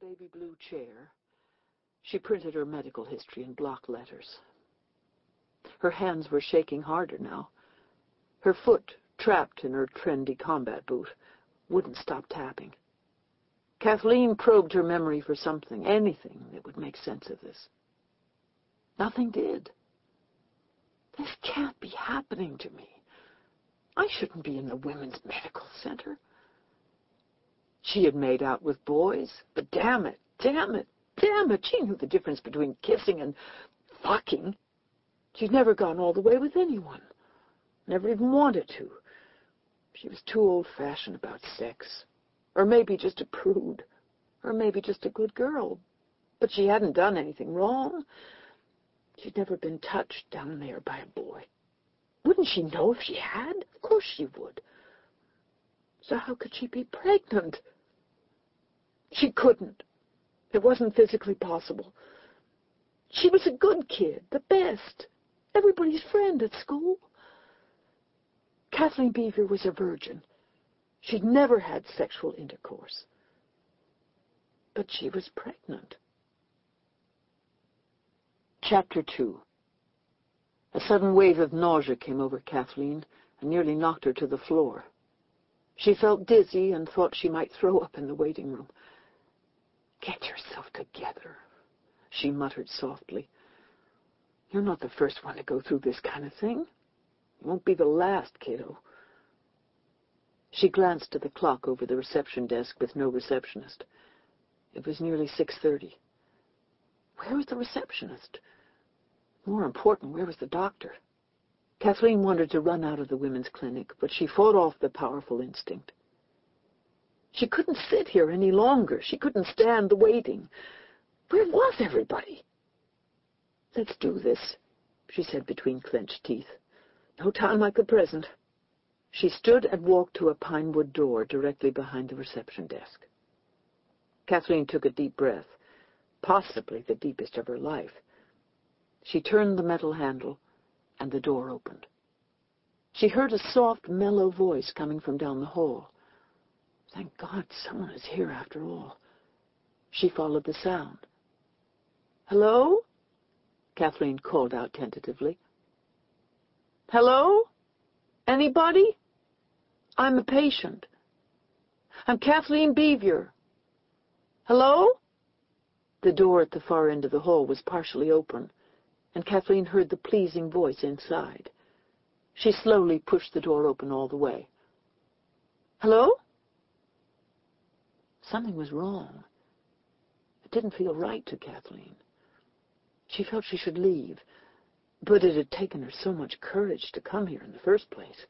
the baby blue chair. She printed her medical history in block letters. Her hands were shaking harder now. Her foot, trapped in her trendy combat boot, wouldn't stop tapping. Kathleen probed her memory for something, anything that would make sense of this. Nothing did. This can't be happening to me. I shouldn't be in the Women's Medical Center. She had made out with boys, but damn it, damn it, damn it, she knew the difference between kissing and fucking. She'd never gone all the way with anyone. Never even wanted to. She was too old-fashioned about sex. Or maybe just a prude. Or maybe just a good girl. But she hadn't done anything wrong. She'd never been touched down there by a boy. Wouldn't she know if she had? Of course she would. So how could she be pregnant? She couldn't. It wasn't physically possible. She was a good kid, the best, everybody's friend at school. Kathleen Beaver was a virgin. She'd never had sexual intercourse. But she was pregnant. Chapter 2 A sudden wave of nausea came over Kathleen and nearly knocked her to the floor. She felt dizzy and thought she might throw up in the waiting room. Get yourself together, she muttered softly. You're not the first one to go through this kind of thing. You won't be the last, kiddo. She glanced at the clock over the reception desk with no receptionist. It was nearly 6.30. Where was the receptionist? More important, where was the doctor? Kathleen wanted to run out of the women's clinic, but she fought off the powerful instinct. She couldn't sit here any longer. She couldn't stand the waiting. Where was everybody? Let's do this, she said between clenched teeth. No time like the present. She stood and walked to a pine wood door directly behind the reception desk. Kathleen took a deep breath, possibly the deepest of her life. She turned the metal handle, and the door opened. She heard a soft, mellow voice coming from down the hall. Thank God someone is here after all. She followed the sound. Hello? Kathleen called out tentatively. Hello? Anybody? I'm a patient. I'm Kathleen Beaver. Hello? The door at the far end of the hall was partially open, and Kathleen heard the pleasing voice inside. She slowly pushed the door open all the way. Hello? Something was wrong. It didn't feel right to Kathleen. She felt she should leave, but it had taken her so much courage to come here in the first place.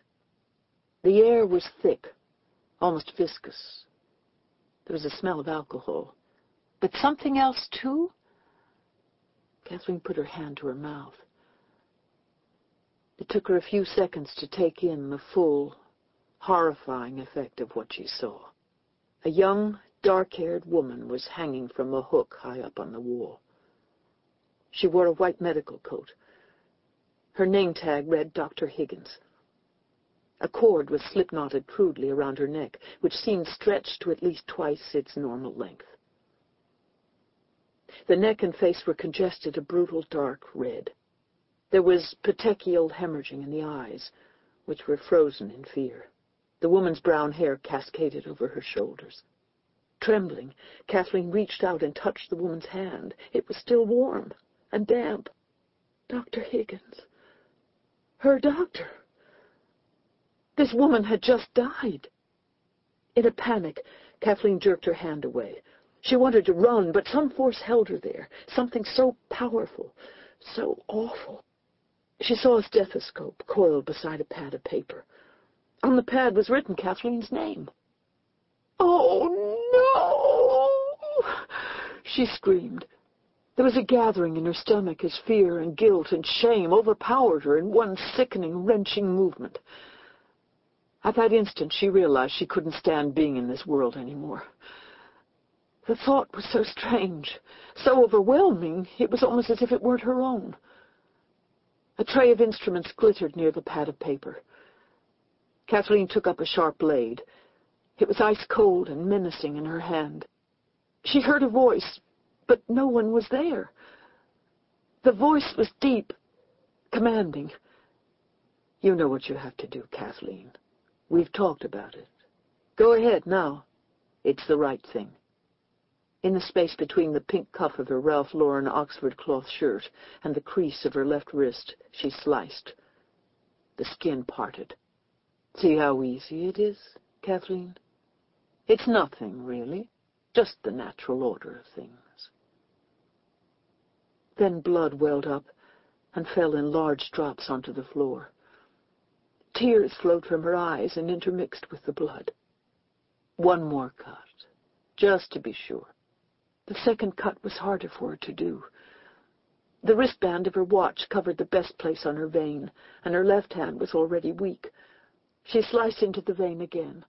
The air was thick, almost viscous. There was a smell of alcohol. But something else, too? Kathleen put her hand to her mouth. It took her a few seconds to take in the full, horrifying effect of what she saw. A young, dark-haired woman was hanging from a hook high up on the wall. She wore a white medical coat. Her name tag read Dr. Higgins. A cord was slip-knotted crudely around her neck, which seemed stretched to at least twice its normal length. The neck and face were congested a brutal dark red. There was petechial hemorrhaging in the eyes, which were frozen in fear. The woman's brown hair cascaded over her shoulders. Trembling, Kathleen reached out and touched the woman's hand. It was still warm and damp. Dr. Higgins. Her doctor. This woman had just died. In a panic, Kathleen jerked her hand away. She wanted to run, but some force held her there, something so powerful, so awful. She saw a stethoscope coiled beside a pad of paper. On the pad was written Kathleen's name. Oh! She screamed. There was a gathering in her stomach as fear and guilt and shame overpowered her in one sickening, wrenching movement. At that instant, she realized she couldn't stand being in this world anymore. The thought was so strange, so overwhelming, it was almost as if it weren't her own. A tray of instruments glittered near the pad of paper. Kathleen took up a sharp blade. It was ice cold and menacing in her hand. She heard a voice, but no one was there. The voice was deep, commanding. You know what you have to do, Kathleen. We've talked about it. Go ahead now. It's the right thing. In the space between the pink cuff of her Ralph Lauren Oxford cloth shirt and the crease of her left wrist, she sliced. The skin parted. See how easy it is, Kathleen? It's nothing, really. Just the natural order of things. Then blood welled up and fell in large drops onto the floor. Tears flowed from her eyes and intermixed with the blood. One more cut, just to be sure. The second cut was harder for her to do. The wristband of her watch covered the best place on her vein, and her left hand was already weak. She sliced into the vein again,